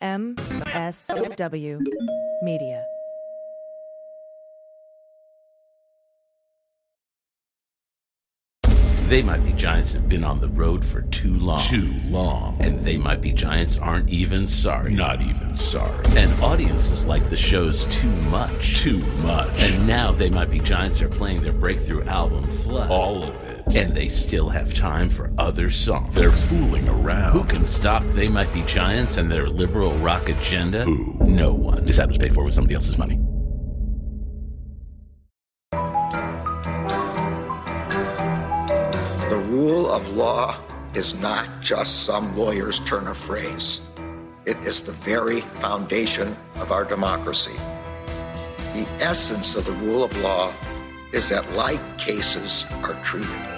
MSW Media. They Might Be Giants that have been on the road for too long. Too long. And They Might Be Giants aren't even sorry. Not even sorry. And audiences like the shows too much. Too much. And now They Might Be Giants are playing their breakthrough album, Flood. All of it. And they still have time for other songs. They're fooling around. Who can stop They Might Be Giants and their liberal rock agenda? Who? No one. This ad was paid for with somebody else's money. The rule of law is not just some lawyer's turn of phrase. It is the very foundation of our democracy. The essence of the rule of law is that like cases are treated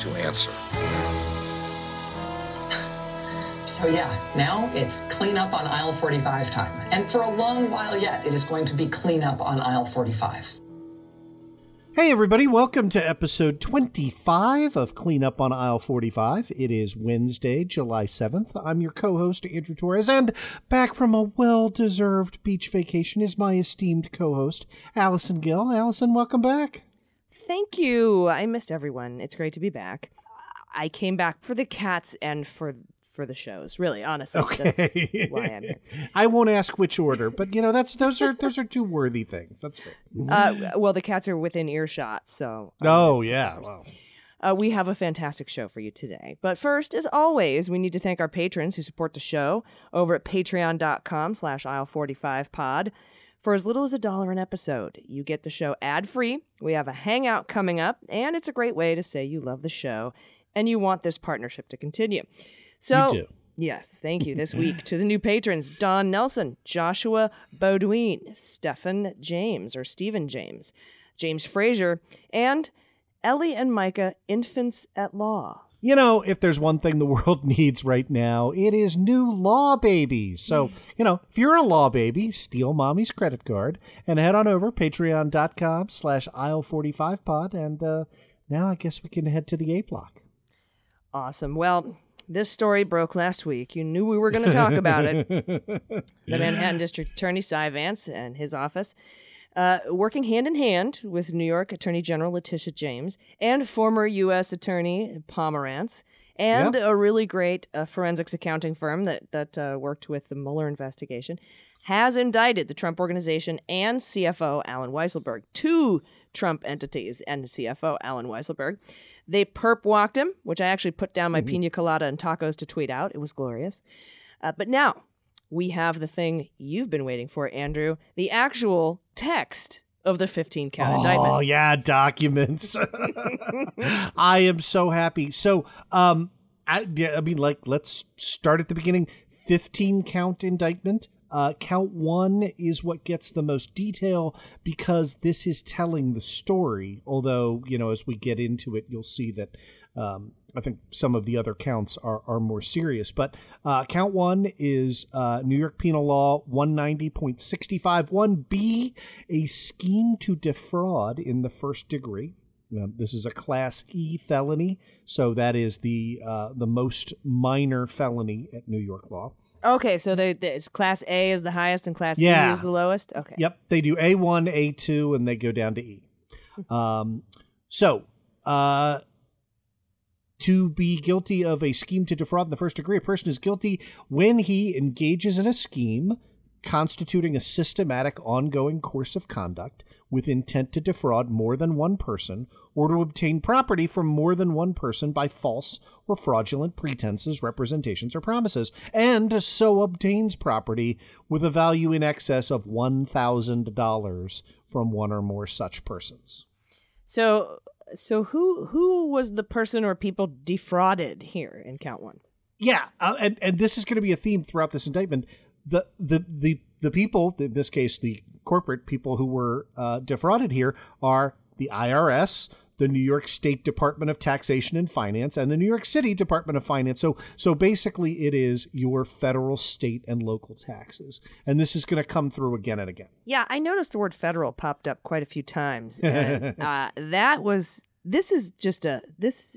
to answer. So, yeah, now it's clean up on aisle 45 time. And for a long while yet, it is going to be clean up on aisle 45. Hey, everybody, welcome to episode 25 of Clean Up on Aisle 45. It is Wednesday, July 7th. I'm your co host, Andrew Torrez, and back from a well deserved beach vacation is my esteemed co host, Allison Gill. Allison, welcome back. Thank you. I missed everyone. It's great to be back. I came back for the cats and for for the shows. Really, honestly, okay. that's why I'm here. I won't ask which order, but you know that's those are those are two worthy things. That's fair. Uh, well, the cats are within earshot, so. Oh yeah. Well. Uh, we have a fantastic show for you today. But first, as always, we need to thank our patrons who support the show over at patreon.com slash aisle45pod. For as little as a dollar an episode, you get the show ad-free. We have a hangout coming up, and it's a great way to say you love the show and you want this partnership to continue. So, yes, thank you this week to the new patrons Don Nelson, Joshua Baudouin, Stephen James or Stephen James, James Frazier, and Ellie and Micah, infants at law. You know, if there's one thing the world needs right now, it is new law babies. So, you know, if you're a law baby, steal mommy's credit card and head on over patreon.com slash aisle45pod. And uh, now I guess we can head to the A block. Awesome. Well, this story broke last week. You knew we were going to talk about it. the Manhattan District Attorney Cy Vance and his office, uh, working hand in hand with New York Attorney General Letitia James and former U.S. Attorney Pomerantz, and a really great uh, forensics accounting firm that that uh, worked with the Mueller investigation, has indicted the Trump Organization and CFO Allen Weisselberg, two Trump entities and CFO Allen Weisselberg. They perp walked him, which I actually put down my pina colada and tacos to tweet out. It was glorious. Uh, but now we have the thing you've been waiting for, Andrew the actual text of the 15 count Oh, indictment. Oh, yeah, documents. I am so happy. So, um, I, yeah, I mean, like, let's start at the beginning. 15 count indictment. Uh, count one is what gets the most detail because this is telling the story. Although, you know, as we get into it, you'll see that um, I think some of the other counts are, are more serious. But uh, count one is uh, New York Penal Law 190.651B, a scheme to defraud in the first degree. Um, this is a Class E felony, so that is the uh, the most minor felony at New York law. Okay, so they, there's Class A is the highest and Class E is the lowest? Okay. Yep, they do A1, A2, and they go down to E. Um, so, uh, to be guilty of a scheme to defraud in the first degree, a person is guilty when he engages in a scheme constituting a systematic ongoing course of conduct with intent to defraud more than one person or to obtain property from more than one person by false or fraudulent pretenses, representations, or promises, and so obtains property with a value in excess of $1,000 from one or more such persons. So so who who was the person or people defrauded here in count 1? Yeah, uh, and and this is going to be a theme throughout this indictment. the the the the people, in this case, the corporate people who were uh, defrauded here are the IRS, the New York State Department of Taxation and Finance, and the New York City Department of Finance. So, so basically, it is your federal, state, and local taxes, and this is going to come through again and again. Yeah, I noticed the word federal popped up quite a few times. And, uh, that was this is just a this.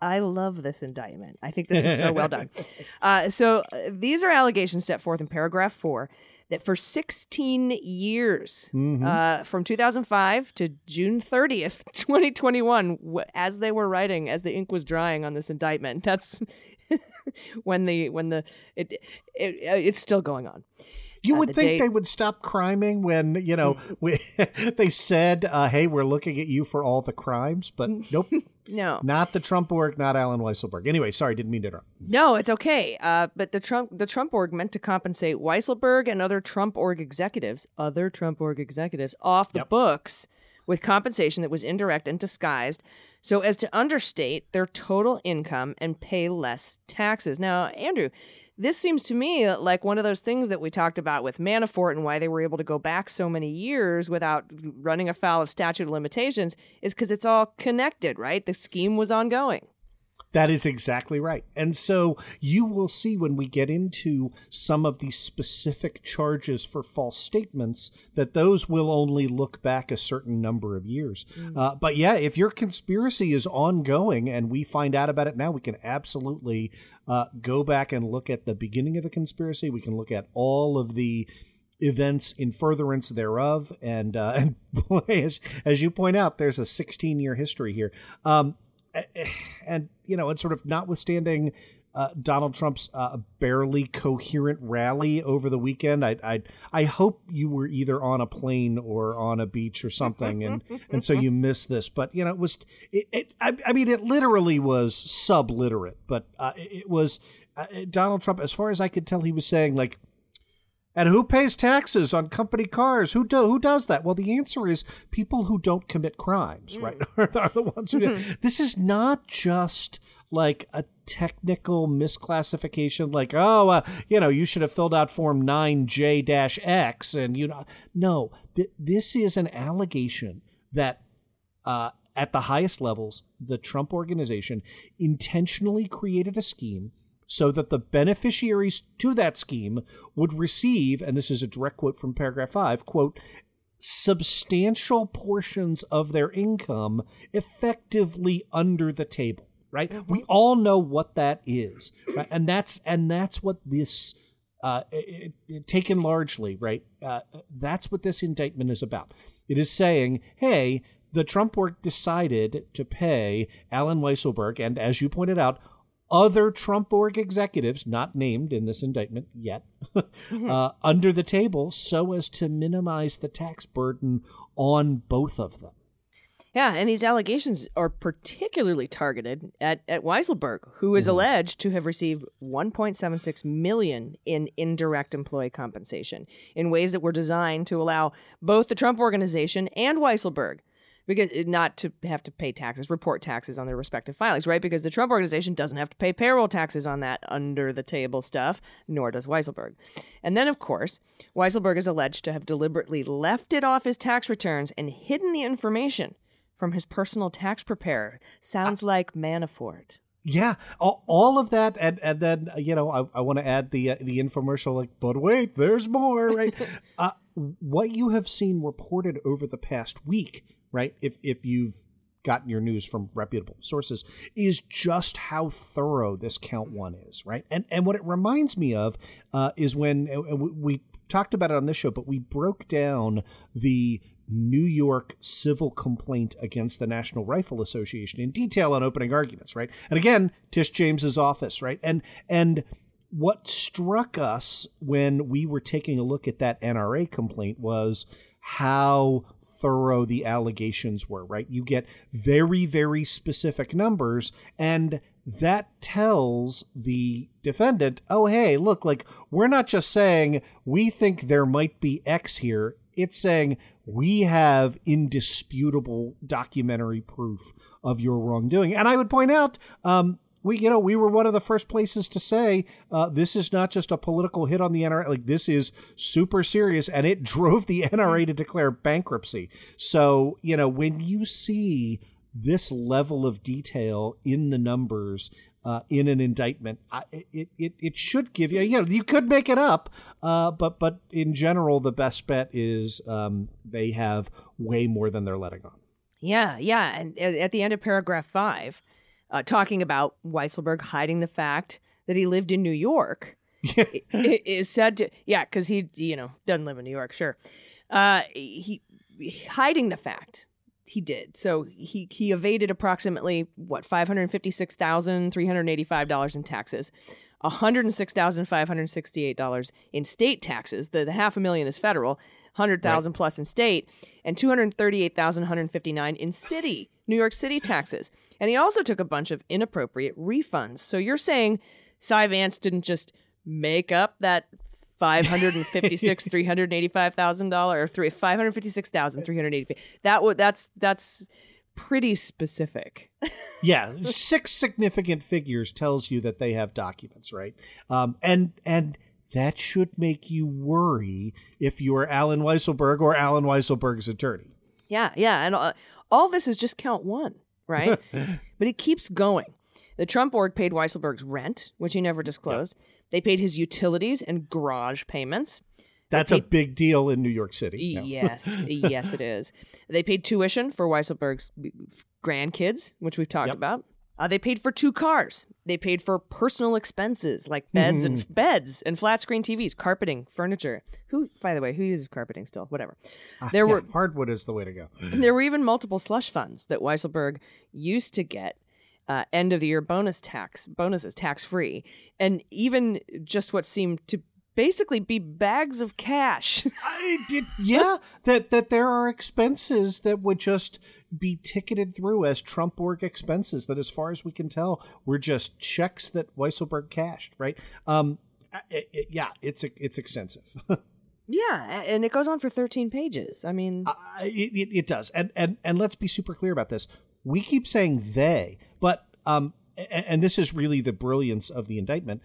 I love this indictment. I think this is so well done. Uh, so uh, these are allegations set forth in paragraph four that for 16 years, uh, from 2005 to June 30th, 2021, w- as they were writing, as the ink was drying on this indictment, that's when the when the it, it it's still going on. You would the think date- they would stop criming when you know we, they said, uh, "Hey, we're looking at you for all the crimes," but nope, No, not the Trump org, not Allen Weisselberg. Anyway, sorry, didn't mean to interrupt. No, it's okay. Uh, but the Trump the Trump org meant to compensate Weisselberg and other Trump org executives, other Trump org executives, off the Yep. books with compensation that was indirect and disguised, so as to understate their total income and pay less taxes. Now, Andrew. This seems to me like one of those things that we talked about with Manafort and why they were able to go back so many years without running afoul of statute of limitations is because it's all connected, right? The scheme was ongoing. That is exactly right. And so you will see when we get into some of the specific charges for false statements that those will only look back a certain number of years. Uh, but yeah, if your conspiracy is ongoing and we find out about it now, we can absolutely uh, go back and look at the beginning of the conspiracy. We can look at all of the events in furtherance thereof. And uh, and boy, as, as you point out, there's a 16 year history here. Um, and you know, and sort of notwithstanding uh, Donald Trump's uh, barely coherent rally over the weekend. I, I I hope you were either on a plane or on a beach or something, and and so you missed this. But you know, it was it. it I, I mean, it literally was subliterate, but uh, it, was uh, Donald Trump. As far as I could tell, he was saying like. And who pays taxes on company cars? Who do who does that? Well, the answer is people who don't commit crimes, right? are the ones who do. This is not just like a technical misclassification, like oh, uh, you know, you should have filled out form nine J X, and you know, no, th- this is an allegation that uh, at the highest levels, the Trump organization intentionally created a scheme so that the beneficiaries to that scheme would receive, and this is a direct quote from paragraph five, quote, substantial portions of their income effectively under the table right we all know what that is right? and that's and that's what this uh, it, it, taken largely, right? Uh, that's what this indictment is about. It is saying, hey, the Trump work decided to pay Allen Weisselberg and, as you pointed out, other Trump org executives, not named in this indictment yet, uh, under the table so as to minimize the tax burden on both of them. Yeah, and these allegations are particularly targeted at, at Weisselberg, who is mm-hmm. alleged to have received 1.76 million in indirect employee compensation in ways that were designed to allow both the Trump organization and Weisselberg because eh, not to have to pay taxes, report taxes on their respective filings, right? Because the Trump organization doesn't have to pay payroll taxes on that under the table stuff, nor does Weisselberg. And then, of course, Weisselberg is alleged to have deliberately left it off his tax returns and hidden the information from his personal tax preparer. Sounds like Manafort. Yeah, all, all of that, and and then uh, you know I, I want to add the uh, the infomercial like, but wait, there's more, right? uh, what you have seen reported over the past week, right? If if you've gotten your news from reputable sources, is just how thorough this count one is, right? And and what it reminds me of uh, is when uh, we talked about it on this show, but we broke down the New York civil complaint against the National Rifle Association in detail on opening arguments, right? And again, Tish James's office, right? And and what struck us when we were taking a look at that NRA complaint was how thorough the allegations were, right? You get very, very specific numbers, and that tells the defendant, oh, hey, look, like, we're not just saying we think there might be X here. It's saying we have indisputable documentary proof of your wrongdoing. And I would point out, um, we you know we were one of the first places to say uh, this is not just a political hit on the NRA. Like this is super serious, and it drove the NRA to declare bankruptcy. So you know when you see this level of detail in the numbers uh, in an indictment, I, it, it it should give you you know you could make it up, uh, but but in general the best bet is um, they have way more than they're letting on. Yeah, yeah. And at the end of paragraph five, uh, talking about Weisselberg hiding the fact that he lived in New York, is said to, yeah, because he, you know, doesn't live in New York, sure. Uh, he hiding the fact he did. So he he evaded approximately what five hundred fifty six thousand three hundred eighty five dollars in taxes, one hundred six thousand five hundred sixty eight dollars in state taxes. The, the half a million is federal, hundred thousand plus in state, and two hundred thirty eight thousand one hundred fifty nine in city New York City taxes. And he also took a bunch of inappropriate refunds. So you're saying Cy Vance didn't just make up that five hundred and fifty six three hundred eighty five thousand dollar or three five hundred fifty six thousand three hundred eighty that would that's that's pretty specific. yeah, six significant figures tells you that they have documents, right? Um, and and that should make you worry if you are Allen Weisselberg or Allen Weisselberg's attorney. Yeah, yeah, and uh, all this is just count one, right? but it keeps going. The Trump org paid Weisselberg's rent, which he never disclosed. They paid his utilities and garage payments. That's a big deal in New York City. No. Yes, yes, it is. They paid tuition for Weisselberg's uh, grandkids, which we've talked Yep. about. Uh, they paid for two cars. They paid for personal expenses like beds and hmm. beds and flat screen TVs, carpeting, furniture. Who, by the way, who uses carpeting still? Whatever. Ah, there Yeah, were hardwood is the way to go. there were even multiple slush funds that Weisselberg used to get uh, end of the year bonus tax bonuses tax free, and even just what seemed to basically be bags of cash. I did, yeah, that that there are expenses that would just be ticketed through as Trump org expenses. That, as far as we can tell, were just checks that Weisselberg cashed. Right? Um, it, it- yeah, it's it's extensive. yeah, and it goes on for 13 pages. I mean, Uh, it, it, it does, and and and let's be super clear about this. We keep saying they, but um, and, this is really the brilliance of the indictment.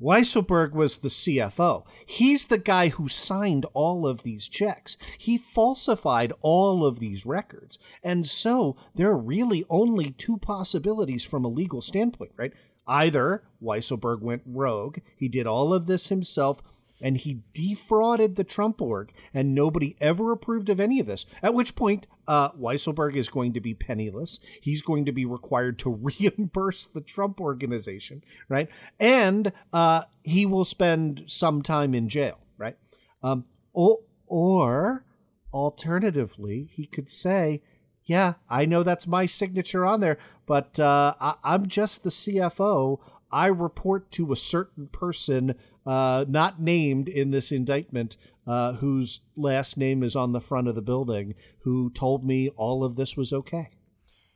Weisselberg was the CFO. He's the guy who signed all of these checks. He falsified all of these records. And so there are really only two possibilities from a legal standpoint, right? Either Weisselberg went rogue, he did all of this himself, and he defrauded the Trump org, and nobody ever approved of any of this. At which point, uh, Weisselberg is going to be penniless. He's going to be required to reimburse the Trump organization, right? And uh, he will spend some time in jail, right? Um, or, or alternatively, he could say, yeah, I know that's my signature on there, but uh, I- I'm just the CFO. I report to a certain person uh, not named in this indictment, uh, whose last name is on the front of the building, who told me all of this was okay.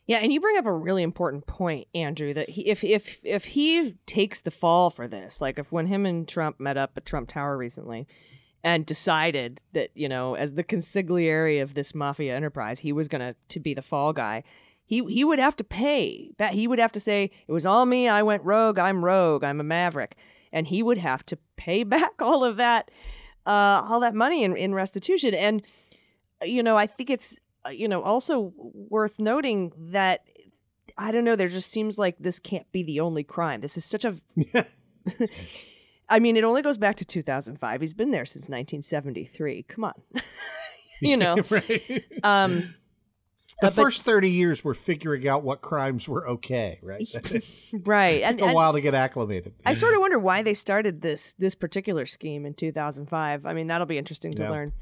Yeah, and you bring up a really important point, Andrew. That he, if if if he takes the fall for this, like if when him and Trump met up at Trump Tower recently, and decided that you know as the consigliere of this mafia enterprise, he was gonna to be the fall guy. He he would have to pay. He would have to say it was all me. I went rogue. I'm rogue. I'm a maverick, and he would have to pay back all of that, uh, all that money in, in restitution. And you know, I think it's uh, you know also worth noting that I don't know. There just seems like this can't be the only crime. This is such a. I mean, it only goes back to 2005. He's been there since 1973. Come on, you know. right. Um, The Uh, first 30 years were figuring out what crimes were okay, right? it right, and, took a and while to get acclimated. I sort of wonder why they started this this particular scheme in 2005. I mean, that'll be interesting to Yeah. learn.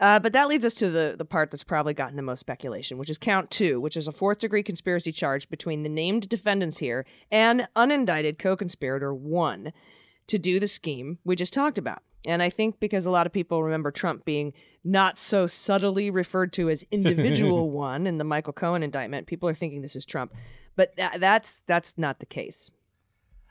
Uh, but that leads us to the the part that's probably gotten the most speculation, which is count two, which is a fourth degree conspiracy charge between the named defendants here and unindicted co-conspirator one to do the scheme we just talked about. And I think because a lot of people remember Trump being not so subtly referred to as individual one in the Michael Cohen indictment, people are thinking this is Trump. But tha- that's that's not the case.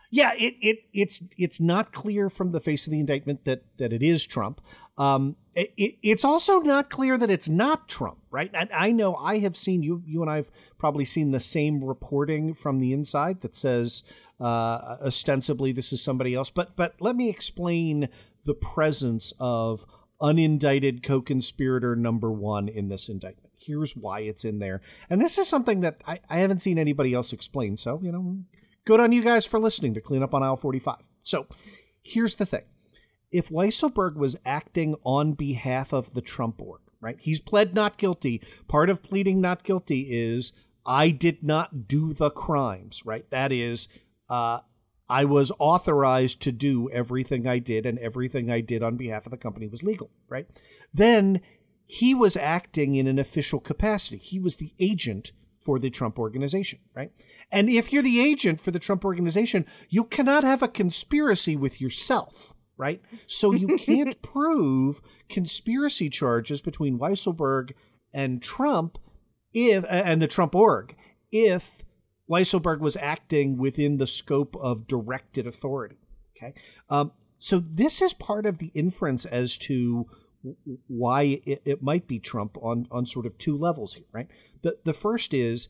Yeah, it, it it's it's not clear from the face of the indictment that that it is Trump. Um, it, it, it's also not clear that it's not Trump, right? And I know I have seen you, you and I've probably seen the same reporting from the inside that says uh, ostensibly this is somebody else. But but let me explain the presence of unindicted co-conspirator number one in this indictment. Here's why it's in there, and this is something that I, I haven't seen anybody else explain. So you know, good on you guys for listening to clean up on aisle 45. So here's the thing if Weisselberg was acting on behalf of the Trump org, right? He's pled not guilty. Part of pleading not guilty is I did not do the crimes, right? That is, uh, I was authorized to do everything I did, and everything I did on behalf of the company was legal, right? Then he was acting in an official capacity. He was the agent for the Trump organization, right? And if you're the agent for the Trump organization, you cannot have a conspiracy with yourself right? So you can't prove conspiracy charges between Weisselberg and Trump if and the Trump org if Weisselberg was acting within the scope of directed authority. Okay, um, so this is part of the inference as to why it, it might be Trump on on sort of two levels here, right? The the first is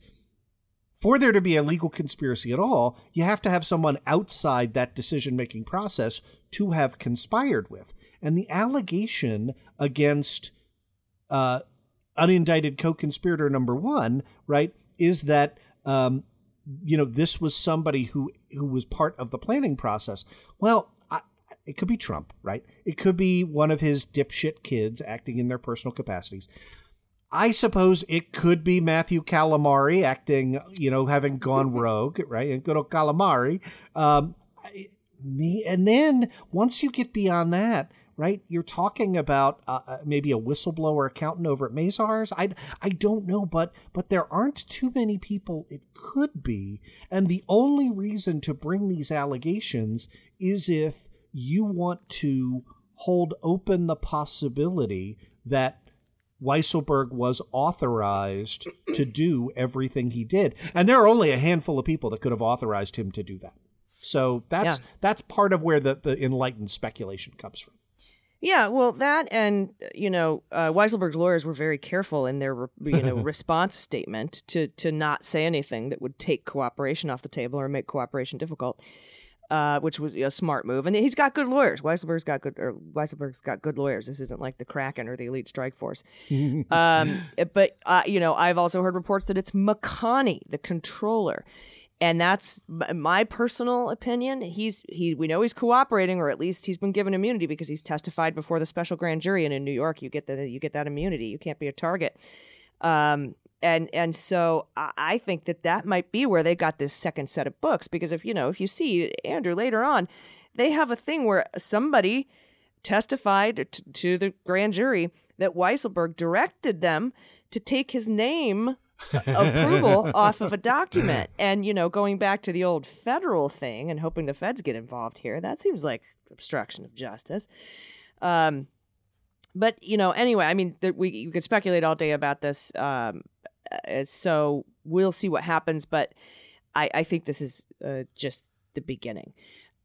for there to be a legal conspiracy at all, you have to have someone outside that decision making process to have conspired with. And the allegation against uh, unindicted co conspirator number one, right, is that. Um, you know, this was somebody who who was part of the planning process. Well, I, it could be Trump, right? It could be one of his dipshit kids acting in their personal capacities. I suppose it could be Matthew Calamari acting, you know, having gone rogue, right? And good old Calamari. Um, me, and then once you get beyond that, right, you're talking about uh, uh, maybe a whistleblower accountant over at Mazars. I, I don't know, but but there aren't too many people it could be, and the only reason to bring these allegations is if you want to hold open the possibility that Weisselberg was authorized to do everything he did. And there are only a handful of people that could have authorized him to do that. So that's yeah. that's part of where the, the enlightened speculation comes from. Yeah, well, that and you know, uh, Weisselberg's lawyers were very careful in their you know response statement to to not say anything that would take cooperation off the table or make cooperation difficult uh, which was a smart move. And he's got good lawyers. Weisselberg's got good, or Weisselberg's got good lawyers. This isn't like the Kraken or the Elite Strike Force. um, but uh, you know, I've also heard reports that it's McConney, the controller, and that's my personal opinion. He's he. We know he's cooperating, or at least he's been given immunity because he's testified before the special grand jury. And in New York, you get the you get that immunity. You can't be a target. Um, and and so I think that that might be where they got this second set of books because if you know if you see Andrew later on, they have a thing where somebody testified t- to the grand jury that Weisselberg directed them to take his name approval off of a document. And, you know, going back to the old federal thing and hoping the feds get involved here, that seems like obstruction of justice. Um, but, you know, anyway, I mean, we, we could speculate all day about this. Um, uh, so we'll see what happens, but I, I think this is uh, just the beginning.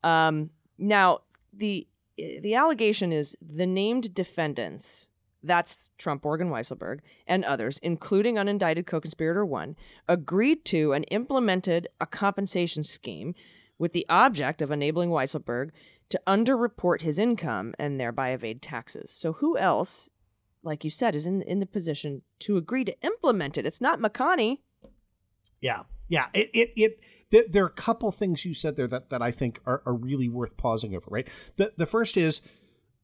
Um, now, the the allegation is the named defendants that's Trump, Organ Weisselberg, and others, including unindicted co conspirator one, agreed to and implemented a compensation scheme with the object of enabling Weisselberg to underreport his income and thereby evade taxes. So, who else like you said, is in in the position to agree to implement it. It's not McConney. Yeah, yeah. It it it. There, there are a couple things you said there that, that I think are, are really worth pausing over. Right. The the first is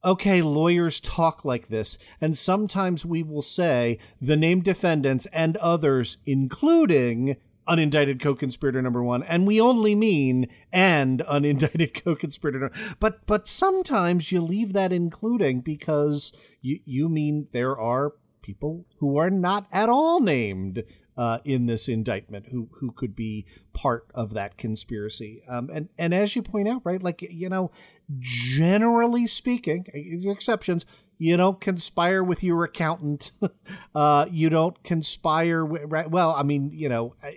okay, lawyers talk like this, and sometimes we will say the named defendants and others, including unindicted co-conspirator number one, and we only mean and unindicted co-conspirator. But but sometimes you leave that including because you you mean there are people who are not at all named uh, in this indictment who who could be part of that conspiracy. Um, and and as you point out, right, like you know, generally speaking, exceptions, you don't conspire with your accountant. uh, you don't conspire with, right? Well, I mean, you know, I,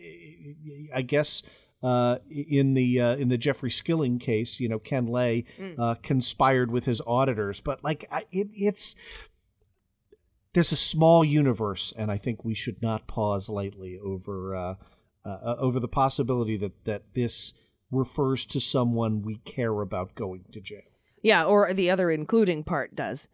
I guess uh, in the uh, in the Jeffrey Skilling case. You know, Ken Lay uh, conspired with his auditors, but like it, it's there's a small universe, and I think we should not pause lightly over uh, uh, over the possibility that that this refers to someone we care about going to jail. Yeah, or the other including part does.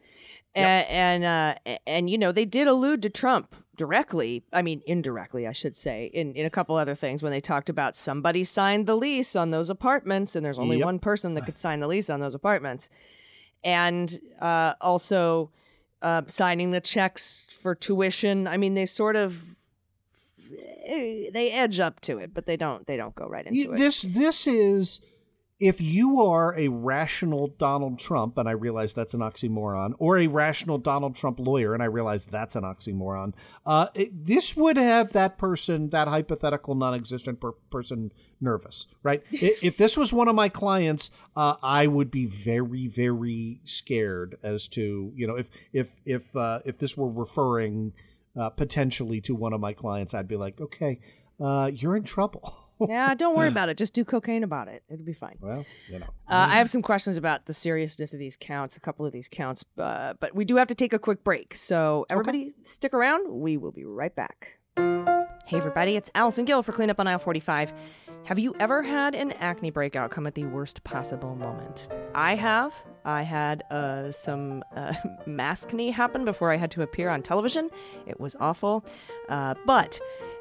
And and, uh, and you know they did allude to Trump directly. I mean indirectly, I should say, in in a couple other things when they talked about somebody signed the lease on those apartments, and there's only Yep. one person that could sign the lease on those apartments, and uh, also uh, signing the checks for tuition. I mean, they sort of they edge up to it, but they don't they don't go right into You- it. This this is if you are a rational Donald Trump, and I realize that's an oxymoron, or a rational Donald Trump lawyer, and I realize that's an oxymoron. Uh, it- this would have that person, that hypothetical non-existent per- person, nervous, right? If this was one of my clients, uh, I would be very, very scared as to you know if if if uh, if this were referring uh, potentially to one of my clients, I'd be like, okay, uh, you're in trouble. yeah, don't worry about it. Just do cocaine about it. It'll be fine. Well, you know. Uh, I have some questions about the seriousness of these counts, a couple of these counts, uh, but we do have to take a quick break. So, everybody, stick around. We will be right back. Hey, everybody, it's Allison Gill for Cleanup on Aisle 45. Have you ever had an acne breakout come at the worst possible moment? I have. I had uh, some uh, maskne happen before I had to appear on television. It was awful. Uh, but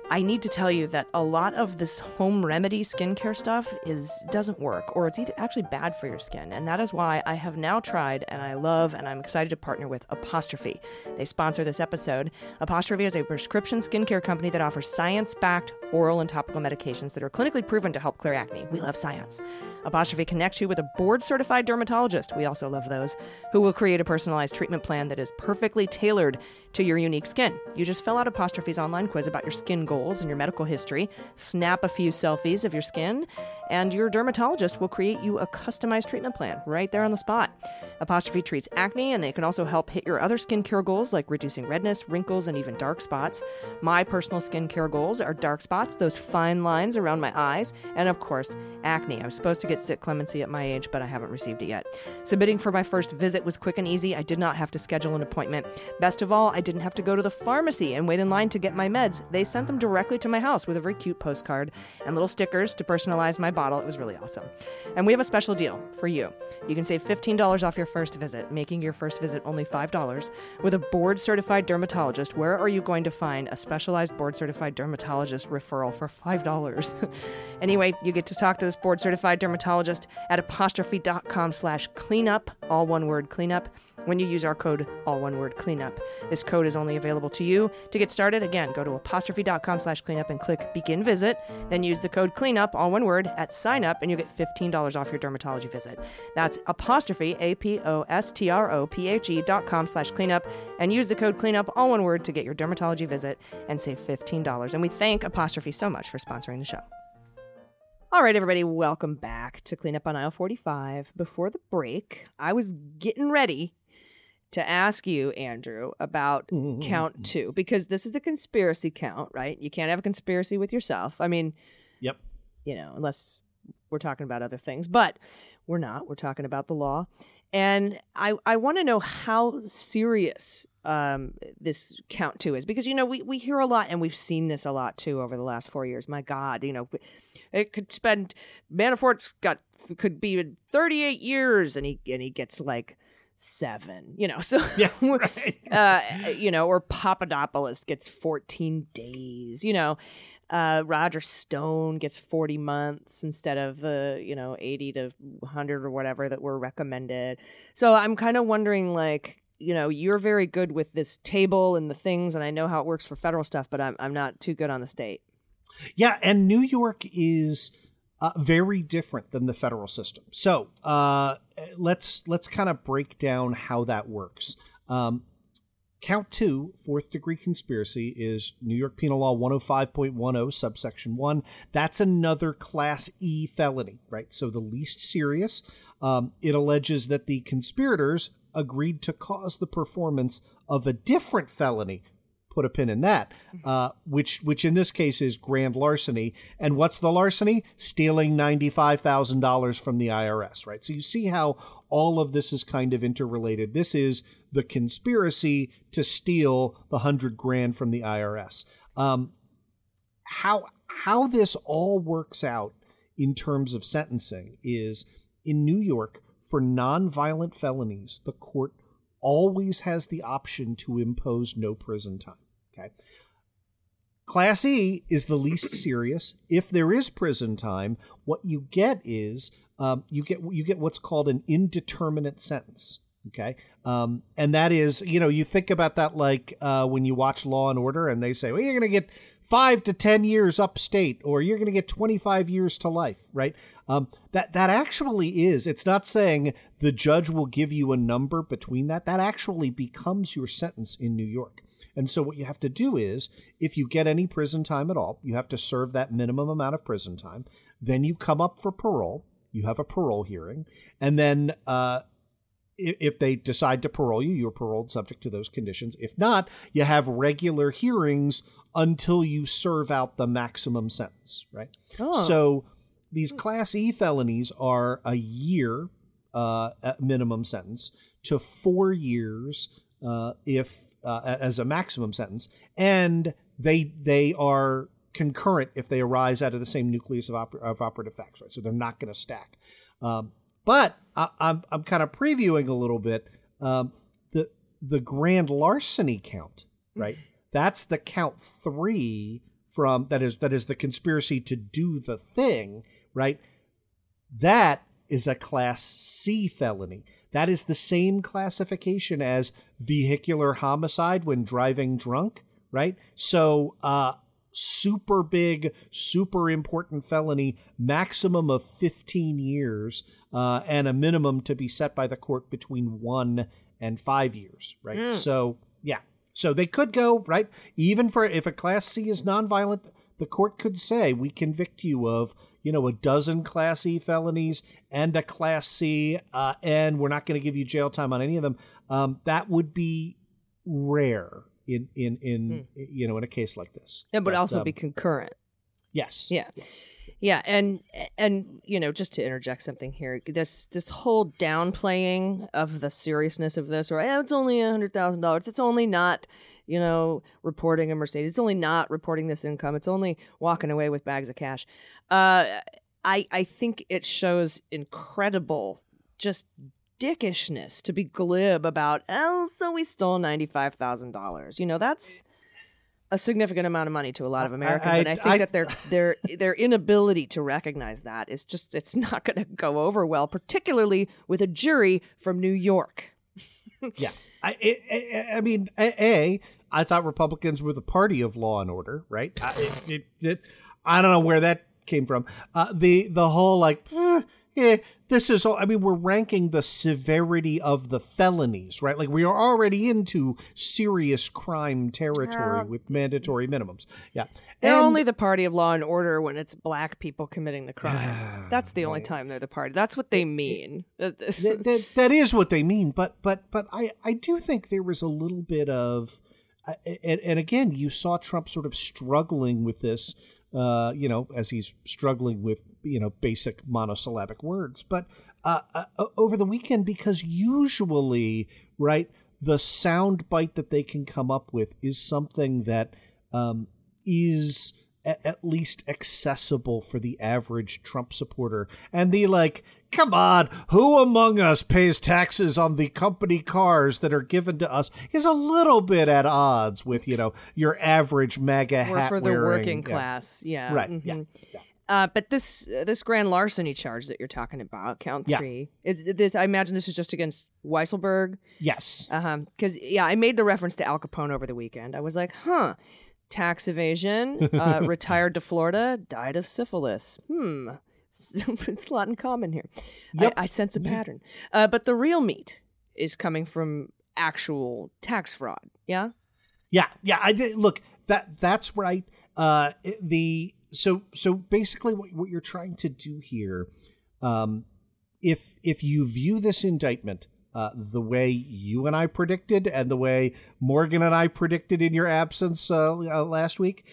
I need to tell you that a lot of this home remedy skincare stuff is doesn't work or it's either actually bad for your skin. And that is why I have now tried and I love and I'm excited to partner with Apostrophe. They sponsor this episode. Apostrophe is a prescription skincare company that offers science-backed oral and topical medications that are clinically proven to help clear acne. We love science. Apostrophe connects you with a board certified dermatologist. We also love those who will create a personalized treatment plan that is perfectly tailored to your unique skin. You just fill out Apostrophe's online quiz about your skin goals and your medical history, snap a few selfies of your skin, and your dermatologist will create you a customized treatment plan right there on the spot. Apostrophe treats acne, and they can also help hit your other skincare goals like reducing redness, wrinkles, and even dark spots. My personal skincare goals are dark spots, those fine lines around my eyes, and of course, acne. I was supposed to get sick clemency at my age, but I haven't received it yet. Submitting for my first visit was quick and easy. I did not have to schedule an appointment. Best of all, I didn't have to go to the pharmacy and wait in line to get my meds. They sent them directly to my house with a very cute postcard and little stickers to personalize my bottle. It was really awesome. And we have a special deal for you. You can save $15 off your first visit, making your first visit only $5 with a board certified dermatologist. Where are you going to find a specialized board certified dermatologist referral for $5? anyway, you get to talk to this board certified dermatologist at apostrophe.com slash cleanup, all one word cleanup when you use our code all one word cleanup this code is only available to you to get started again go to apostrophe.com slash cleanup and click begin visit then use the code cleanup all one word at sign up and you'll get $15 off your dermatology visit that's apostrophe a-p-o-s-t-r-o-p-h-e dot com slash cleanup and use the code cleanup all one word to get your dermatology visit and save $15 and we thank apostrophe so much for sponsoring the show all right, everybody, welcome back to Clean Up on Aisle 45. Before the break, I was getting ready to ask you, Andrew, about mm-hmm. count two, because this is the conspiracy count, right? You can't have a conspiracy with yourself. I mean, Yep. You know, unless we're talking about other things, but we're not. We're talking about the law. And I, I want to know how serious um, this count two is because, you know, we, we hear a lot and we've seen this a lot too over the last four years. My God, you know, it could spend, Manafort's got, could be 38 years and he, and he gets like, seven you know so Yeah, uh you know or papadopoulos gets 14 days you know uh roger stone gets 40 months instead of the you know 80 to 100 or whatever that were recommended so i'm kind of wondering like you know you're very good with this table and the things and i know how it works for federal stuff but i'm, I'm not too good on the state Yeah, and New York is uh, very different than the federal system. So uh, let's let's kind of break down how that works. Um, count two, fourth degree conspiracy, is New York Penal Law 105.10, subsection one. That's another Class E felony, right? So the least serious. Um, it alleges that the conspirators agreed to cause the performance of a different felony put a pin in that, uh, which which in this case is grand larceny. And what's the larceny? Stealing ninety five thousand dollars from the IRS, right? So you see how all of this is kind of interrelated. This is the conspiracy to steal the hundred grand from the IRS. Um, how how this all works out in terms of sentencing is in New York for nonviolent felonies, the court always has the option to impose no prison time. Okay. Class E is the least serious. If there is prison time, what you get is um, you get you get what's called an indeterminate sentence. Okay, um, and that is you know you think about that like uh, when you watch Law and Order, and they say, well, you're going to get five to ten years upstate, or you're going to get 25 years to life, right? Um, that that actually is. It's not saying the judge will give you a number between that. That actually becomes your sentence in New York. And so what you have to do is, if you get any prison time at all, you have to serve that minimum amount of prison time. Then you come up for parole. You have a parole hearing, and then uh, if they decide to parole you, you're paroled subject to those conditions. If not, you have regular hearings until you serve out the maximum sentence, right? Oh. So these Class E felonies are a year uh, minimum sentence to four years uh, if uh, as a maximum sentence, and they they are concurrent if they arise out of the same nucleus of, oper- of operative facts, right? So they're not going to stack. Um, but I, I'm I'm kind of previewing a little bit um, the the grand larceny count, right? That's the count three from that is that is the conspiracy to do the thing, right? That is a class C felony. That is the same classification as vehicular homicide when driving drunk, right? So, uh, super big, super important felony, maximum of 15 years, uh, and a minimum to be set by the court between one and five years, right? So, yeah. So they could go, right? Even for if a class C is nonviolent, the court could say, we convict you of, you know, a dozen Class E felonies and a Class C, uh, and we're not going to give you jail time on any of them. Um, that would be rare in in in you know in a case like this. Yeah, but, also um, be concurrent. yes, Yeah. Yeah, and and you know, just to interject something here, this this whole downplaying of the seriousness of this, or oh, it's only a hundred thousand dollars, it's only not, you know, reporting a Mercedes, it's only not reporting this income, it's only walking away with bags of cash. Uh, I I think it shows incredible just dickishness to be glib about. Oh, so we stole ninety five thousand dollars. You know, that's a significant amount of money to a lot of Americans, I- and I think I- that their their their inability to recognize that is just it's not going to go over well, particularly with a jury from New York. yeah. I, it, I, I mean, a, a, I thought Republicans were the party of law and order, right? I, it, it, it, I don't know where that came from. Uh, the the whole like, eh, this is. All, I mean, we're ranking the severity of the felonies, right? Like we are already into serious crime territory with mandatory minimums. Yeah, They're And- only the party of law and order when it's black people committing the crimes. That's the only time they're the party. That's what they mean. that, that, that is what they mean but but but i i do think there was a little bit of uh, and, and again you saw trump sort of struggling with this uh you know as he's struggling with you know basic monosyllabic words. But uh, uh over the weekend because usually right the sound bite that they can come up with is something that um is at, least accessible for the average Trump supporter. And the like, come on, who among us pays taxes on the company cars that are given to us is a little bit at odds with, you know, your average MAGA We're hat for the wearing- working yeah. class. Yeah. Right, mhm. yeah, Uh, but this uh, this grand larceny charge that you're talking about, count Yeah. three, is this? I imagine this is just against Weisselberg. Yes. Uh-huh. Because, yeah, I made the reference to Al Capone over the weekend. I was like, huh, tax evasion, uh, retired to Florida, died of syphilis. Hmm. it's a lot in common here. Yep. I, I sense a pattern. Uh, but the real meat is coming from actual tax fraud. Yeah? Yeah, yeah. I did look that that's right. Uh, the so so basically what what you're trying to do here, um, if if you view this indictment uh, the way you and I predicted, and the way Morgan and I predicted in your absence uh, uh, last week,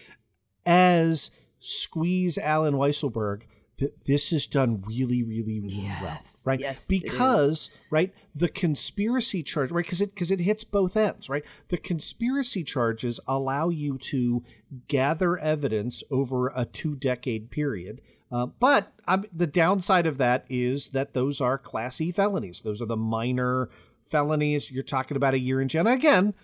as squeeze Allen Weisselberg. that This is done really, really, really well, right? yes, because right, the conspiracy charge, right? Because it because it hits both ends, right? The conspiracy charges allow you to gather evidence over a two decade period. Uh, but the downside of that is that those are Class E felonies. Those are the minor felonies. You're talking about a year in jail. And again,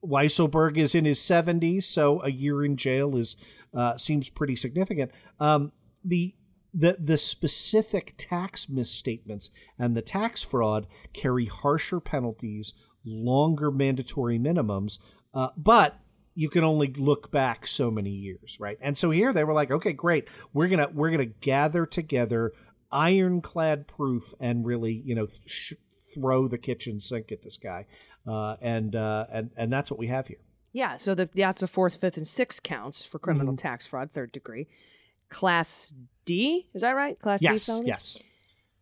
Weisselberg is in his 70s, so a year in jail is uh, seems pretty significant. Um, the the the specific tax misstatements and the tax fraud carry harsher penalties, longer mandatory minimums, uh, but you can only look back so many years, right? And so here they were like, okay, great, we're gonna we're gonna gather together ironclad proof and really, you know, sh- throw the kitchen sink at this guy, uh, and uh, and and that's what we have here. Yeah, so the, that's a fourth, fifth, and sixth counts for criminal Mm-hmm. tax fraud, third degree. Class D, is that right? Class D Yes, felony? yes.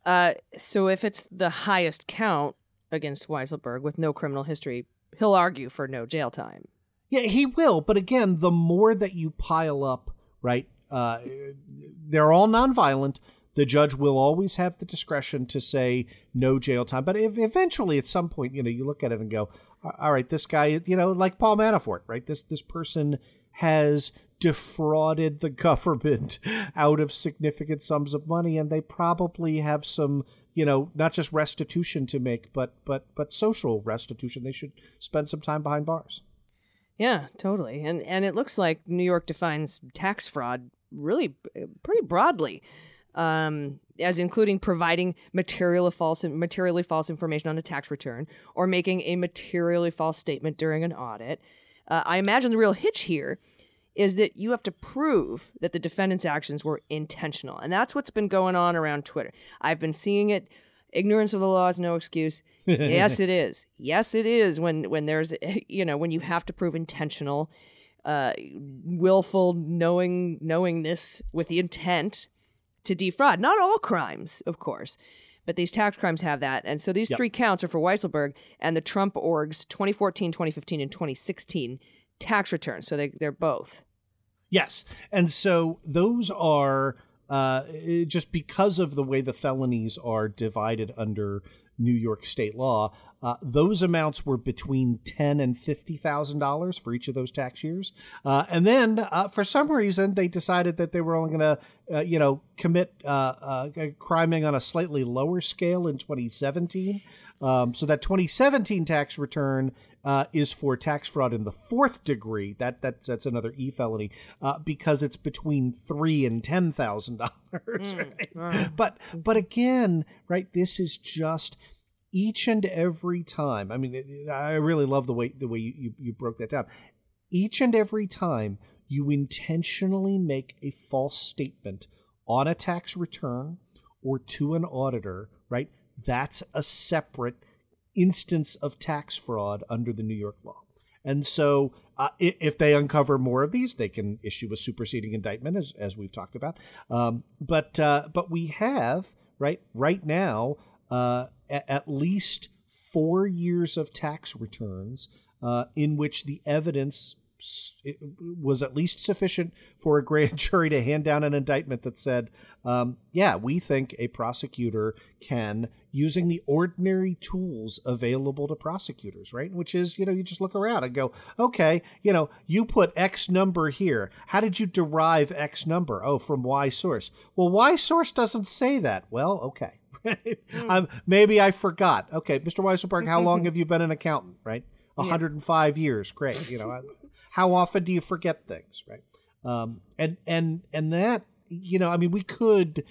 Uh, so if it's the highest count against Weisselberg with no criminal history, he'll argue for no jail time. Yeah, he will. But again, the more that you pile up, right? Uh, they're all nonviolent. The judge will always have the discretion to say no jail time. But if eventually, at some point, you know, you look at it and go, "All right, this guy, you know, like Paul Manafort, right? This this person has defrauded the government out of significant sums of money, and they probably have some." You know, not just restitution to make, but but but social restitution. They should spend some time behind bars. Yeah, totally. And and it looks like New York defines tax fraud really pretty broadly, um, as including providing material false materially false information on a tax return or making a materially false statement during an audit. Uh, I imagine the real hitch here is that you have to prove that the defendant's actions were intentional, and that's what's been going on around Twitter. I've been seeing it. Ignorance of the law is no excuse. yes, it is. Yes, it is. When when there's you know when you have to prove intentional, uh, willful knowing knowingness with the intent to defraud. Not all crimes, of course, but these tax crimes have that. And so these Yep. three counts are for Weisselberg and the Trump org's 2014, 2015, and 2016 tax returns. So they they're both. Yes. And so those are uh, just because of the way the felonies are divided under New York state law, uh, those amounts were between ten and fifty thousand dollars for each of those tax years. Uh, and then, uh, for some reason, they decided that they were only going to, uh, you know, commit uh, criming on a slightly lower scale in 2017. Um, so that 2017 tax return uh, is for tax fraud in the fourth degree. That that's that's another e felony uh, because it's between three and ten thousand dollars. But but again, right? This is just each and every time. I mean, it- I really love the way the way you, you, you broke that down. Each and every time you intentionally make a false statement on a tax return or to an auditor, right? That's a separate instance of tax fraud under the New York law. And so, uh, if they uncover more of these, they can issue a superseding indictment, as, as we've talked about. Um, but uh, but we have right right now uh, a- at least four years of tax returns uh, in which the evidence was at least sufficient for a grand jury to hand down an indictment that said, um, yeah, we think a prosecutor can, using the ordinary tools available to prosecutors, right? Which is, you know, you just look around and go, okay, you know, you put X number here. How did you derive X number? Oh, from Y source. Well, Y source doesn't say that. Well, okay. um, maybe I forgot. Okay, Mr. Weisselberg, how long have you been an accountant, right? 105 years. Great. You know, I- how often do you forget things, right? Um, and and and that, you know, I mean, we could,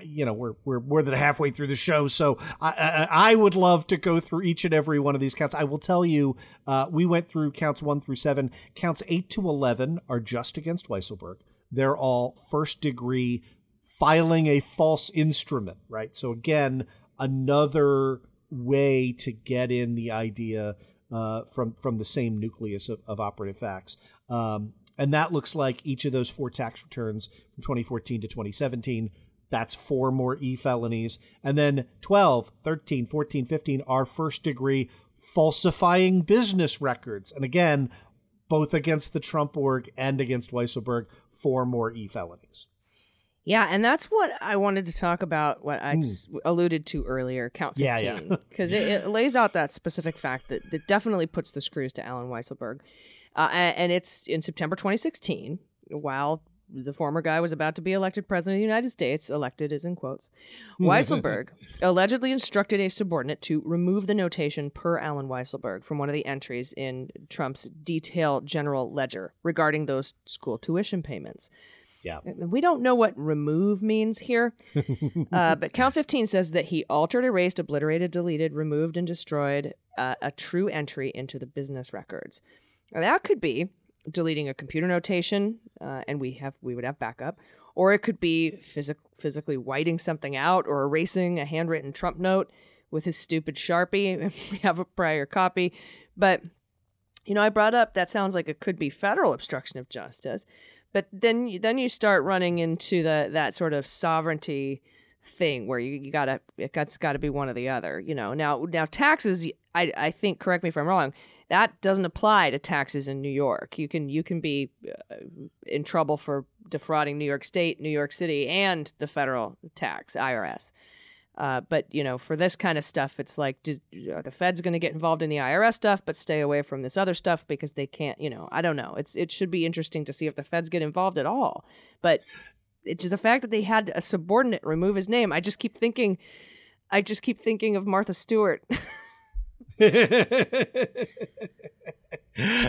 you know, we're we're more than halfway through the show, so I I, I would love to go through each and every one of these counts. I will tell you, uh, we went through counts one through seven. Counts eight to eleven are just against Weisselberg. They're all first degree filing a false instrument, right? So again, another way to get in the idea uh, from from the same nucleus of, of operative facts. Um, and that looks like each of those four tax returns from 2014 to 2017 That's four more E felonies. And then 12, 13, 14, 15 are first degree falsifying business records. And again, both against the Trump org and against Weisselberg, four more E felonies. Yeah, and that's what I wanted to talk about. What I just alluded to earlier, count Hmm. Yeah, fifteen, yeah. because it, it lays out that specific fact that, that definitely puts the screws to Allen Weisselberg, uh, and, and it's in September 2016, while the former guy was about to be elected president of the United States. Elected is in quotes. Weisselberg allegedly instructed a subordinate to remove the notation per Allen Weisselberg from one of the entries in Trump's detailed general ledger regarding those school tuition payments. Yeah. We don't know what remove means here, uh, but Count 15 says that he altered, erased, obliterated, deleted, removed, and destroyed uh, a true entry into the business records. Now, that could be deleting a computer notation, uh, and we have we would have backup, or it could be physic- physically whiting something out or erasing a handwritten Trump note with his stupid sharpie. we have a prior copy, but you know, I brought up that sounds like it could be federal obstruction of justice, but then you- then you start running into the that sort of sovereignty thing where you, you gotta it's got to be one or the other. You know, now now taxes. I I think correct me if I'm wrong. That doesn't apply to taxes in New York. You can you can be uh, in trouble for defrauding New York State, New York City, and the federal tax IRS. Uh, but you know, for this kind of stuff, it's like did, are the Fed's going to get involved in the IRS stuff, but stay away from this other stuff because they can't. You know, I don't know. It's it should be interesting to see if the Feds get involved at all. But it's the fact that they had a subordinate remove his name. I just keep thinking, I just keep thinking of Martha Stewart. that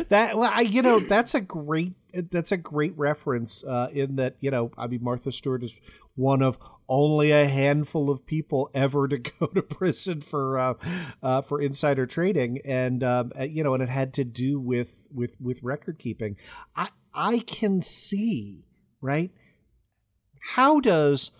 well, I, you know, that's a great that's a great reference uh, in that you know, I mean, Martha Stewart is one of only a handful of people ever to go to prison for uh, uh, for insider trading, and um, uh, you know, and it had to do with with with record keeping. I I can see right. How does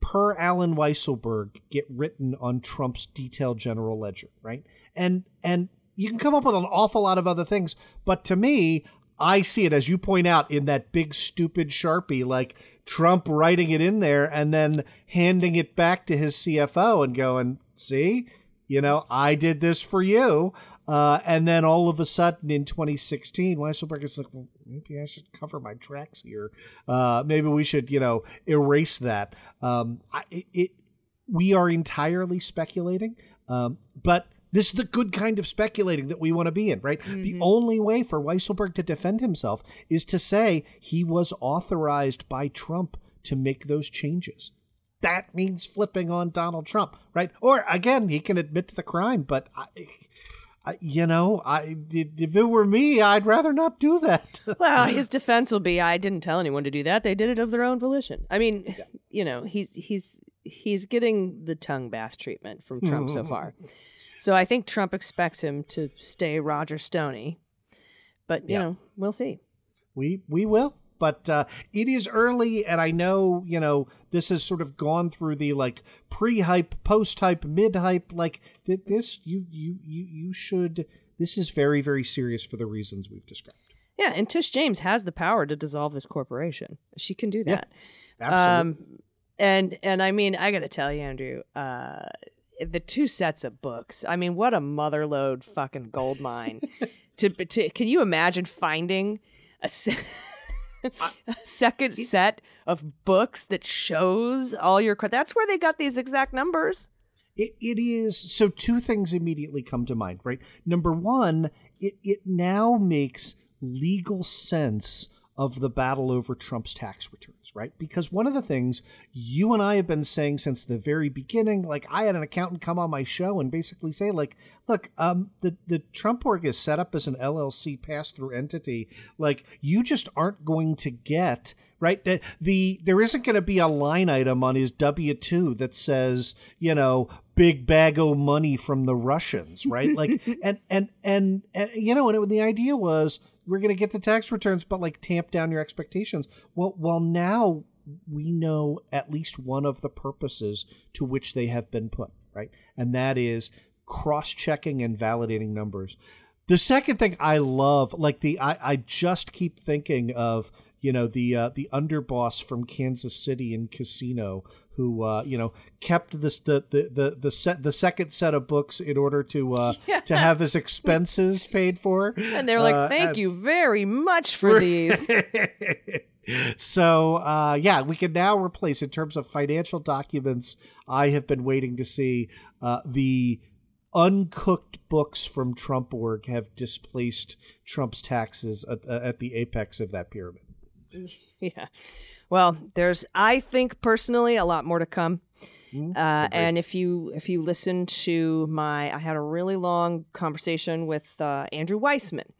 per Allen Weisselberg get written on Trump's detailed general ledger, right? And and you can come up with an awful lot of other things, but to me, I see it as you point out in that big stupid Sharpie like Trump writing it in there and then handing it back to his CFO and going, "See? You know, I did this for you." Uh, and then all of a sudden in 2016, Weisselberg is like, well, maybe I should cover my tracks here. Uh, maybe we should, you know, erase that. Um, I, it, it, we are entirely speculating, um, but this is the good kind of speculating that we want to be in, right? The mm-hmm. only way for Weisselberg to defend himself is to say he was authorized by Trump to make those changes. That means flipping on Donald Trump, right? Or again, he can admit to the crime, but I, I, you know, I if it were me, I'd rather not do that. well, his defense will be, "I didn't tell anyone to do that. They did it of their own volition." I mean, you know, he's he's he's getting the tongue bath treatment from Trump so hmm. far. So I think Trump expects him to stay Roger Stoney, but you Yeah. know, we'll see. We we will, but uh, it is early, and I know you know this has sort of gone through the like pre-hype, post-hype, mid-hype. Like th- this, you you you you should. This is very very serious for the reasons we've described. Yeah, and Tish James has the power to dissolve this corporation. She can do that. Yeah. Absolutely. Um, and and I mean, I got to tell you, Andrew, uh, the two sets of books. I mean, what a motherlode fucking gold mine. to, to can you imagine finding a, se- a second set of books that shows all your? cr- That's where they got these exact numbers. It, it is so two things immediately come to mind right number one it, it now makes legal sense of the battle over trump's tax returns right? Because one of the things you and i have been saying since the very beginning like i had an accountant come on my show and basically say like look um the, the trump org is set up as an llc pass-through entity. Like you just aren't going to get right? The, the there isn't going to be a line item on his w2 that says you know big bag of money from the russians right? Like and, and and and you know and it, the idea was we're going to get the tax returns but like tamp down your expectations. Well well now we know at least one of the purposes to which they have been put right? And that is cross-checking and validating numbers. The second thing I love, like the I, I just keep thinking of, you know, the uh, the underboss from Kansas City in Casino who uh, you know kept this the the the the set the second set of books in order to uh, to have his expenses paid for. And they're like, Uh, "Thank and- you very much for these." so uh, yeah, we can now replace in terms of financial documents. I have been waiting to see uh, the uncooked books from Trump org have displaced Trump's taxes at, at the apex of that pyramid. yeah. Well, there's I think personally a lot more to come. Uh, and if you if you listen to my, I had a really long conversation with uh, Andrew Weissmann,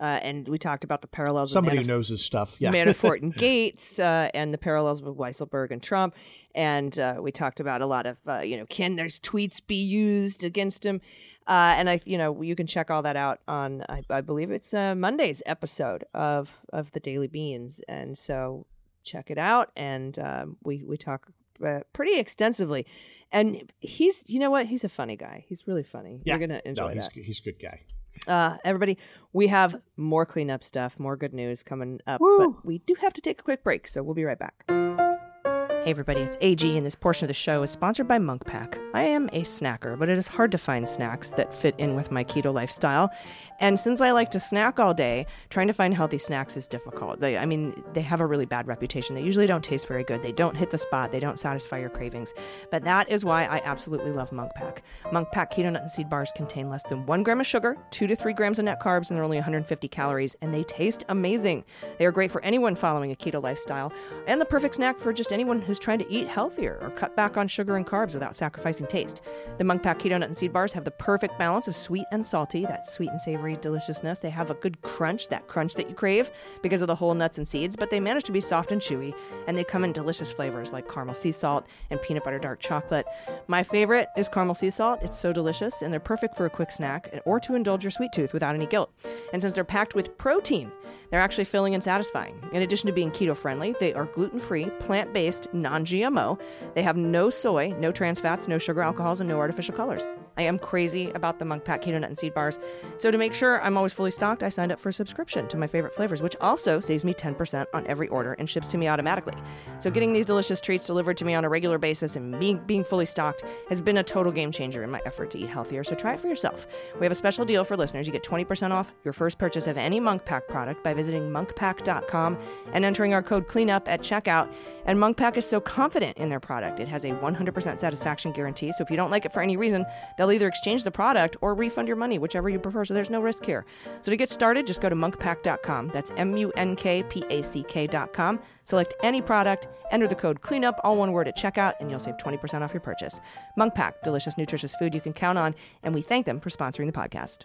uh, and we talked about the parallels. Somebody who Manaf- knows his stuff. Yeah. Manafort and Gates, uh, and the parallels with Weisselberg and Trump. And uh, we talked about a lot of, uh, you know, can there's tweets be used against him? Uh, and I, you know, you can check all that out on, I, I believe it's uh, Monday's episode of of the Daily Beans. And so check it out. And um, we we talk uh, pretty extensively. And he's, you know what? He's a funny guy. He's really funny. Yeah. You're gonna enjoy no, he's, that. he's a good guy. Uh, everybody, we have more cleanup stuff, more good news coming up, Woo. but we do have to take a quick break, so we'll be right back. Hey everybody, it's AG, and this portion of the show is sponsored by Munk Pack. I am a snacker, but it is hard to find snacks that fit in with my keto lifestyle. And since I like to snack all day, trying to find healthy snacks is difficult. They, I mean, they have a really bad reputation. They usually don't taste very good. They don't hit the spot. They don't satisfy your cravings. But that is why I absolutely love Munk Pack. Munk Pack keto nut and seed bars contain less than one gram of sugar, two to three grams of net carbs, and they're only 150 calories, and they taste amazing. They are great for anyone following a keto lifestyle, and the perfect snack for just anyone who's trying to eat healthier or cut back on sugar and carbs without sacrificing taste. The Munk Pack keto nut and seed bars have the perfect balance of sweet and salty, that sweet and savory deliciousness. They have a good crunch, that crunch that you crave because of the whole nuts and seeds, but they manage to be soft and chewy, and they come in delicious flavors like caramel sea salt and peanut butter dark chocolate. My favorite is caramel sea salt. It's so delicious, and they're perfect for a quick snack or to indulge your sweet tooth without any guilt. And since they're packed with protein, they're actually filling and satisfying. In addition to being keto friendly, they are gluten free, plant based, non GMO. They have no soy, no trans fats, no sugar alcohols, and no artificial colors. I am crazy about the Munk Pack Keto Nut and Seed Bars. So to make sure I'm always fully stocked, I signed up for a subscription to my favorite flavors, which also saves me 10% on every order and ships to me automatically. So getting these delicious treats delivered to me on a regular basis and being, being fully stocked has been a total game changer in my effort to eat healthier. So try it for yourself. We have a special deal for listeners. You get 20% off your first purchase of any Munk Pack product by visiting munkpack.com and entering our code CLEANUP at checkout. And Munk Pack is so confident in their product. It has a 100% satisfaction guarantee. So if you don't like it for any reason, they'll either exchange the product or refund your money, whichever you prefer. So there's no risk here. So to get started, just go to munkpack.com. That's M U N K P A C K.com. Select any product, enter the code CLEANUP, all one word at checkout, and you'll save 20% off your purchase. Munk Pack, delicious, nutritious food you can count on, and we thank them for sponsoring the podcast.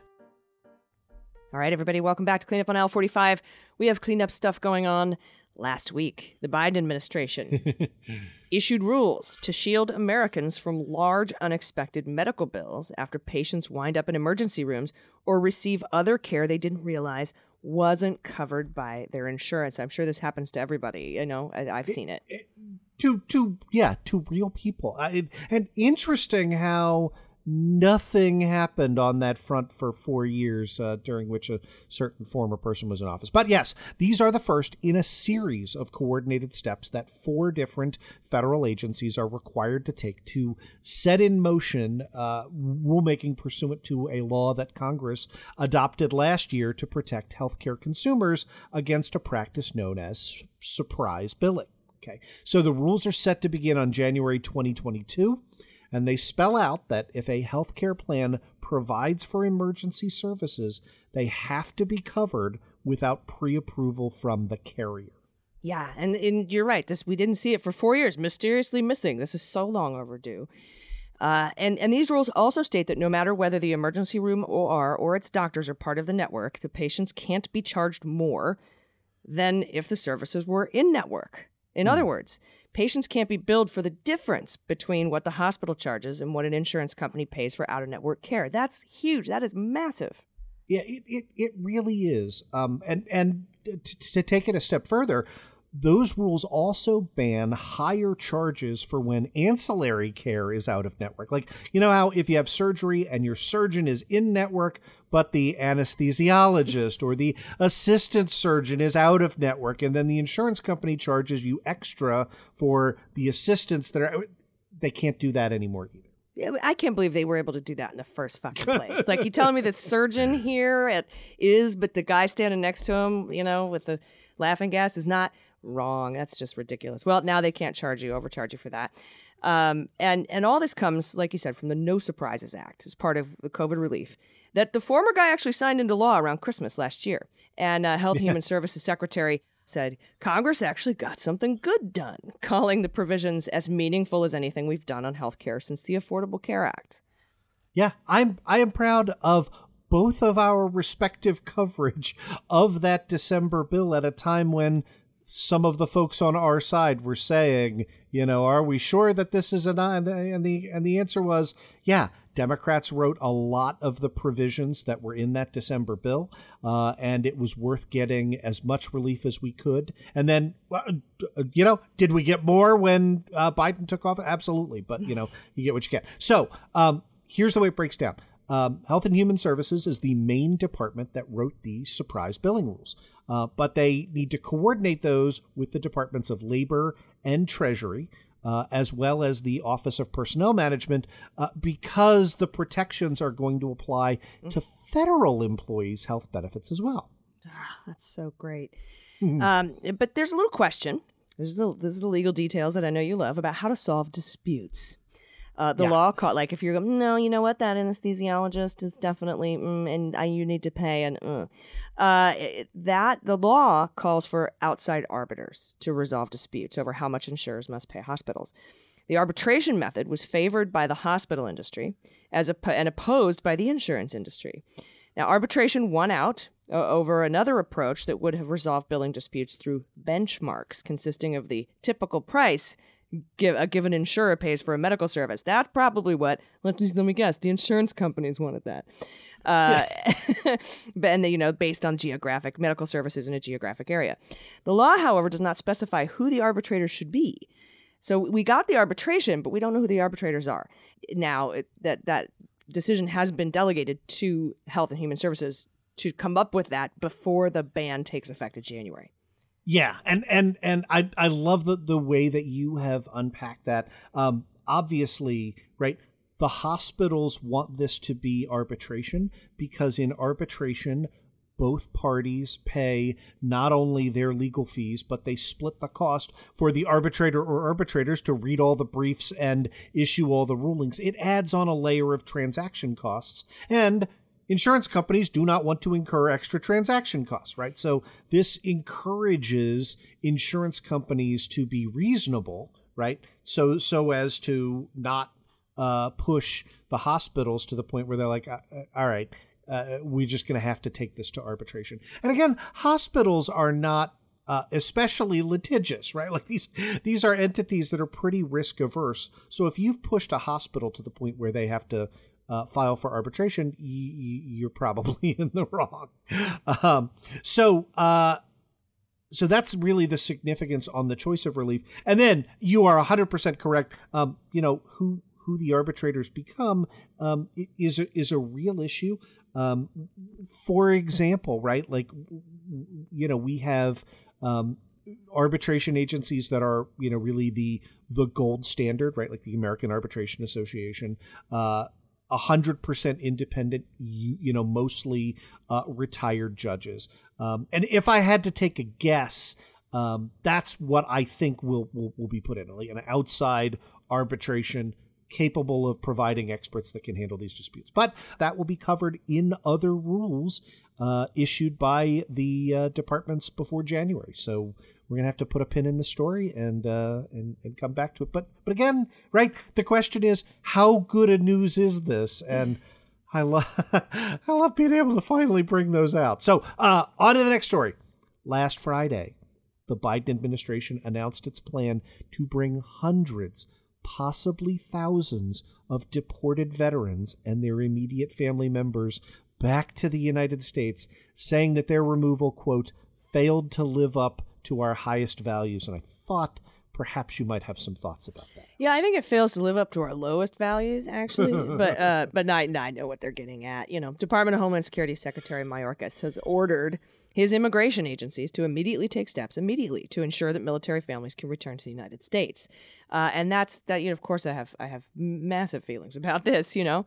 All right, everybody, welcome back to Cleanup on Aisle 45. We have cleanup stuff going on. Last week, the Biden administration issued rules to shield Americans from large, unexpected medical bills after patients wind up in emergency rooms or receive other care they didn't realize wasn't covered by their insurance. I'm sure this happens to everybody. You know, I, I've seen it. to to yeah to real people I, and interesting how nothing happened on that front for four years uh, during which a certain former person was in office. But yes these are the first in a series of coordinated steps that four different federal agencies are required to take to set in motion uh, rulemaking pursuant to a law that congress adopted last year to protect healthcare consumers against a practice known as surprise billing. Okay. So the rules are set to begin on January 2022, and they spell out that if a healthcare plan provides for emergency services, they have to be covered without pre approval from the carrier. Yeah, and, and you're right. This we didn't see it for four years, mysteriously missing. This is so long overdue. Uh, and and these rules also state that no matter whether the emergency room OR or its doctors are part of the network, the patients can't be charged more than if the services were in network. In other words, patients can't be billed for the difference between what the hospital charges and what an insurance company pays for out of network care. That's huge. That is massive. Yeah, it, it, it really is. Um, and and to, to take it a step further, those rules also ban higher charges for when ancillary care is out of network. Like, you know how if you have surgery and your surgeon is in network, but the anesthesiologist or the assistant surgeon is out of network, and then the insurance company charges you extra for the assistants that are, they can't do that anymore either. Yeah, I can't believe they were able to do that in the first fucking place. like you telling me that surgeon here at, is, but the guy standing next to him, you know, with the laughing gas is not wrong. That's just ridiculous. Well, now they can't charge you, overcharge you for that. Um, and and all this comes, like you said, from the No Surprises Act as part of the COVID relief that the former guy actually signed into law around Christmas last year. And uh, Health and Human Services Secretary said Congress actually got something good done, calling the provisions as meaningful as anything we've done on healthcare since the Affordable Care Act. Yeah, I'm I am proud of both of our respective coverage of that December bill at a time when some of the folks on our side were saying, you know, are we sure that this is an and the and the answer was, yeah. Democrats wrote a lot of the provisions that were in that December bill, uh, and it was worth getting as much relief as we could. And then, you know, did we get more when uh, Biden took off? Absolutely, but you know, you get what you get. So um, here's the way it breaks down. Um, Health and Human Services is the main department that wrote the surprise billing rules, uh, but they need to coordinate those with the departments of Labor and Treasury. Uh, as well as the Office of Personnel Management, uh, because the protections are going to apply to federal employees' health benefits as well. That's so great. um, but there's a little question. This is the this is the legal details that I know you love about how to solve disputes. Uh, the Yeah. law caught like if you're going no, you know what that anesthesiologist is definitely mm, and uh, you need to pay and uh, uh, it- that the law calls for outside arbiters to resolve disputes over how much insurers must pay hospitals. The arbitration method was favored by the hospital industry as op- and opposed by the insurance industry. Now, arbitration won out uh, over another approach that would have resolved billing disputes through benchmarks consisting of the typical price give, a given insurer pays for a medical service. That's probably what, let me, let me guess, the insurance companies wanted that. Uh, but and you know, based on geographic medical services in a geographic area. The law, however, does not specify who the arbitrators should be. So we got the arbitration, but we don't know who the arbitrators are. Now it, that that decision has been delegated to Health and Human Services to come up with that before the ban takes effect in January. Yeah, and and and I I love the the way that you have unpacked that. Um, obviously, right. The hospitals want this to be arbitration because in arbitration, both parties pay not only their legal fees, but they split the cost for the arbitrator or arbitrators to read all the briefs and issue all the rulings. It adds on a layer of transaction costs. And insurance companies do not want to incur extra transaction costs, right? So this encourages insurance companies to be reasonable, right? So so as to not uh, push the hospitals to the point where they're like, "Uh, uh, all right, uh, we're just going to have to take this to arbitration. And again, hospitals are not uh, especially litigious, right? Like these these are entities that are pretty risk averse. So if you've pushed a hospital to the point where they have to uh, file for arbitration, y- y- you're probably in the wrong. Um, so. Uh, so that's really the significance on the choice of relief. And then you are 100% correct. Um, you know, who who the arbitrators become um, is a, is a real issue. Um, for example, right? Like, you know, we have um, arbitration agencies that are, you know, really the the gold standard, right? Like the American Arbitration Association. Uh, 100% independent, you, you know, mostly uh, retired judges. Um, and if I had to take a guess, um, that's what I think will, will, will be put in like an outside arbitration capable of providing experts that can handle these disputes. But that will be covered in other rules uh, issued by the uh, departments before January. So we're gonna have to put a pin in the story and uh, and and come back to it. But but again, right? The question is, how good a news is this? And I love I love being able to finally bring those out. So uh, on to the next story. Last Friday, the Biden administration announced its plan to bring hundreds, possibly thousands, of deported veterans and their immediate family members back to the United States, saying that their removal, quote, failed to live up to our highest values. And I thought perhaps you might have some thoughts about that. Yeah, I think it fails to live up to our lowest values, actually. but uh, but I, I know what they're getting at. You know, Department of Homeland Security Secretary Mayorkas has ordered his immigration agencies to immediately take steps immediately to ensure that military families can return to the United States. Uh, and that's that. You know, of course, I have I have massive feelings about this. You know,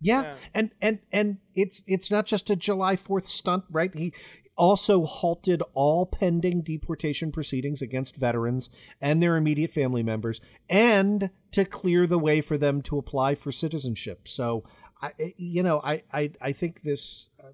Yeah. And and and it's it's not just a July 4th stunt, right? He also halted all pending deportation proceedings against veterans and their immediate family members and to clear the way for them to apply for citizenship. So I you know, I I I think this uh,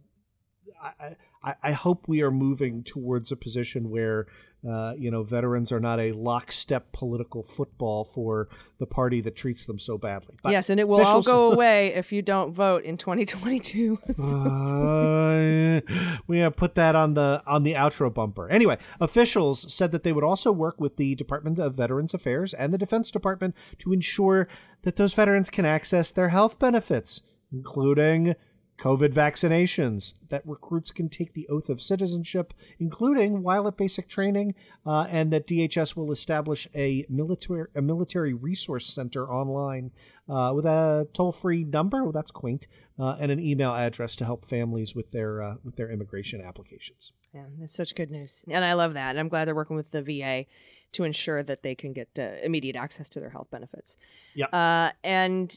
I, I, I hope we are moving towards a position where, uh, you know, veterans are not a lockstep political football for the party that treats them so badly. But yes, and it will all go away if you don't vote in 2022. Uh, we have put that on the on the outro bumper. Anyway, officials said that they would also work with the Department of Veterans Affairs and the Defense Department to ensure that those veterans can access their health benefits, including COVID vaccinations, that recruits can take the oath of citizenship, including while at basic training, uh, and that DHS will establish a military a military resource center online uh, with a toll free number. Well, that's quaint, uh, and an email address to help families with their uh, with their immigration applications. Yeah, that's such good news. And I love that. And I'm glad they're working with the VA to ensure that they can get uh, immediate access to their health benefits. Yeah. Uh, and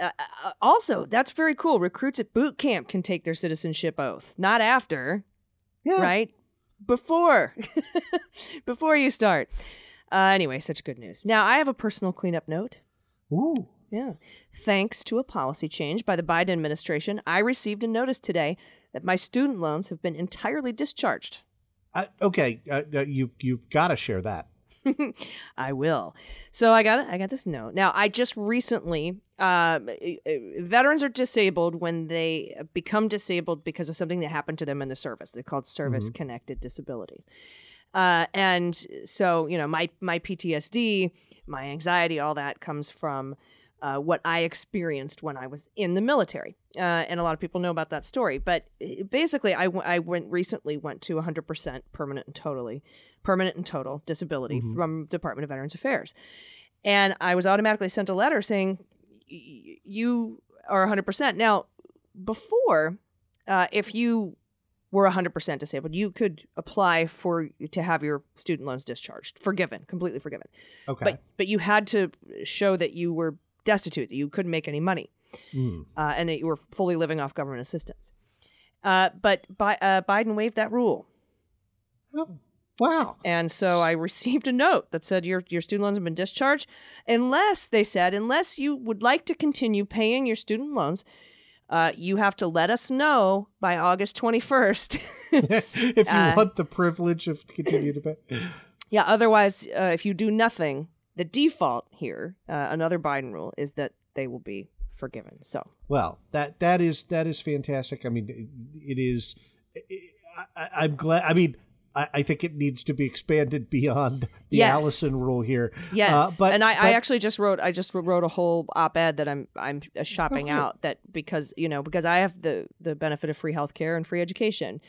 uh, uh, also, that's very cool. Recruits at boot camp can take their citizenship oath, not after, Yeah, right? Before. Before you start. Uh, anyway, such good news. Now, I have a personal cleanup note. Ooh. Yeah. Thanks to a policy change by the Biden administration, I received a notice today that my student loans have been entirely discharged. Uh, okay, uh, uh, you you've got to share that. I will. So I got I got this note. Now I just recently uh, veterans are disabled when they become disabled because of something that happened to them in the service. They're called service connected disabilities. Uh, and so you know my my PTSD, my anxiety, all that comes from uh, what I experienced when I was in the military. Uh, and a lot of people know about that story. But uh, basically, I, w- I went recently went to 100% permanent and totally permanent and total disability from Department of Veterans Affairs, and I was automatically sent a letter saying "Y- you are 100%. Now, before, uh, if you were 100% disabled, you could apply for to have your student loans discharged, forgiven, completely forgiven. Okay. But but you had to show that you were destitute, that you couldn't make any money, Mm. uh, and that you were fully living off government assistance. Uh, but Bi- uh, Biden waived that rule, Oh, wow. and so I received a note that said your your student loans have been discharged, unless they said unless you would like to continue paying your student loans. Uh, you have to let us know by August 21st. if you Uh, want the privilege of continue to pay. Yeah, otherwise, uh, if you do nothing, the default here, uh, another Biden rule, is that they will be forgiven. So, Well, that that is that is fantastic. I mean, it, it is. I, I, I'm glad. I mean, I, I think it needs to be expanded beyond the Yes. Allison rule here. yes. Uh, but and I, I actually just wrote, I just wrote a whole op-ed that I'm, I'm uh, shopping Oh, out that because, you know, because I have the, the benefit of free healthcare and free education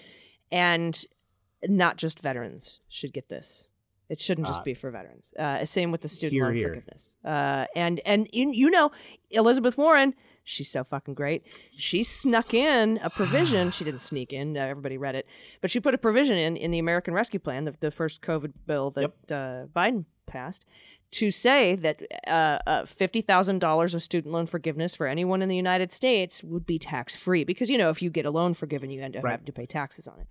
and not just veterans should get this. It shouldn't just Uh, be for veterans. Uh, same with the student here, loan here. forgiveness. Uh, and and you, you know, Elizabeth Warren, she's so fucking great. She snuck in a provision. she didn't sneak in. Uh, everybody read it, but she put a provision in in the American Rescue Plan, the, the first COVID bill that uh, Biden passed, to say that uh, uh, fifty thousand dollars of student loan forgiveness for anyone in the United States would be tax free. Because you know, if you get a loan forgiven, you end up Right. having to pay taxes on it.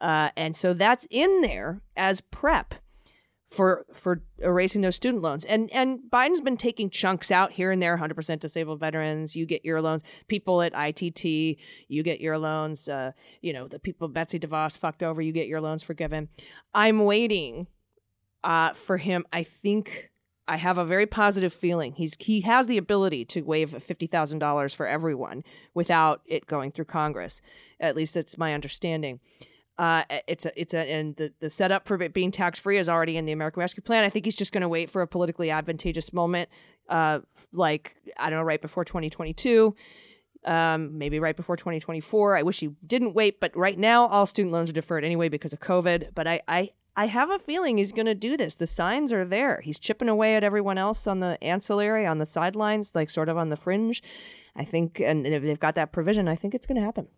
Uh, and so that's in there as prep for for erasing those student loans. And and Biden's been taking chunks out here and there. 100% disabled veterans, you get your loans. People at ITT, you get your loans. Uh, you know the people Betsy DeVos fucked over, you get your loans forgiven. I'm waiting uh, for him. I think. I have a very positive feeling. He's he has the ability to waive fifty thousand dollars for everyone without it going through Congress. At least that's my understanding. Uh, it's a, it's a, and the, the setup for it being tax free is already in the American Rescue Plan. I think he's just going to wait for a politically advantageous moment, uh, like I don't know, right before 2022, um, maybe right before 2024. I wish he didn't wait, but right now all student loans are deferred anyway because of COVID. But I, I, I have a feeling he's going to do this. The signs are there. He's chipping away at everyone else on the ancillary, on the sidelines, like sort of on the fringe. I think, and if they've got that provision, I think it's going to happen.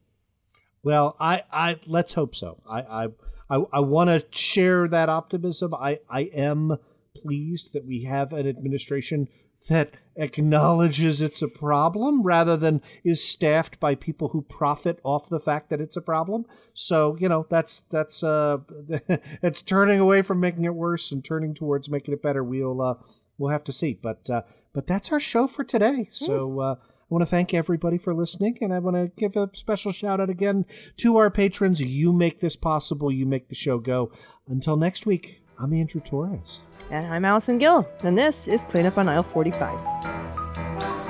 Well, I, I let's hope so. I, I, I, I want to share that optimism. I, I am pleased that we have an administration that acknowledges it's a problem rather than is staffed by people who profit off the fact that it's a problem. So you know that's that's uh it's turning away from making it worse and turning towards making it better. We'll uh, we'll have to see. But uh, but that's our show for today. So. Uh, I want to thank everybody for listening, and I want to give a special shout out again to our patrons. You make this possible. You make the show go. Until next week, I'm Andrew Torrez. And I'm Allison Gill, and this is Cleanup on Aisle 45.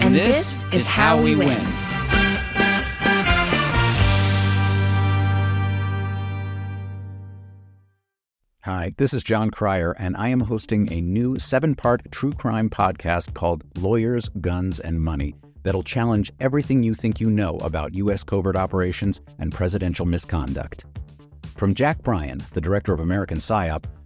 And, and this, this, is how, how we win. win. Hi, this is Jon Cryer, and I am hosting a new seven part true crime podcast called Lawyers, Guns, and Money that'll challenge everything you think you know about U.S. covert operations and presidential misconduct. From Jack Bryan, the director of American PSYOP,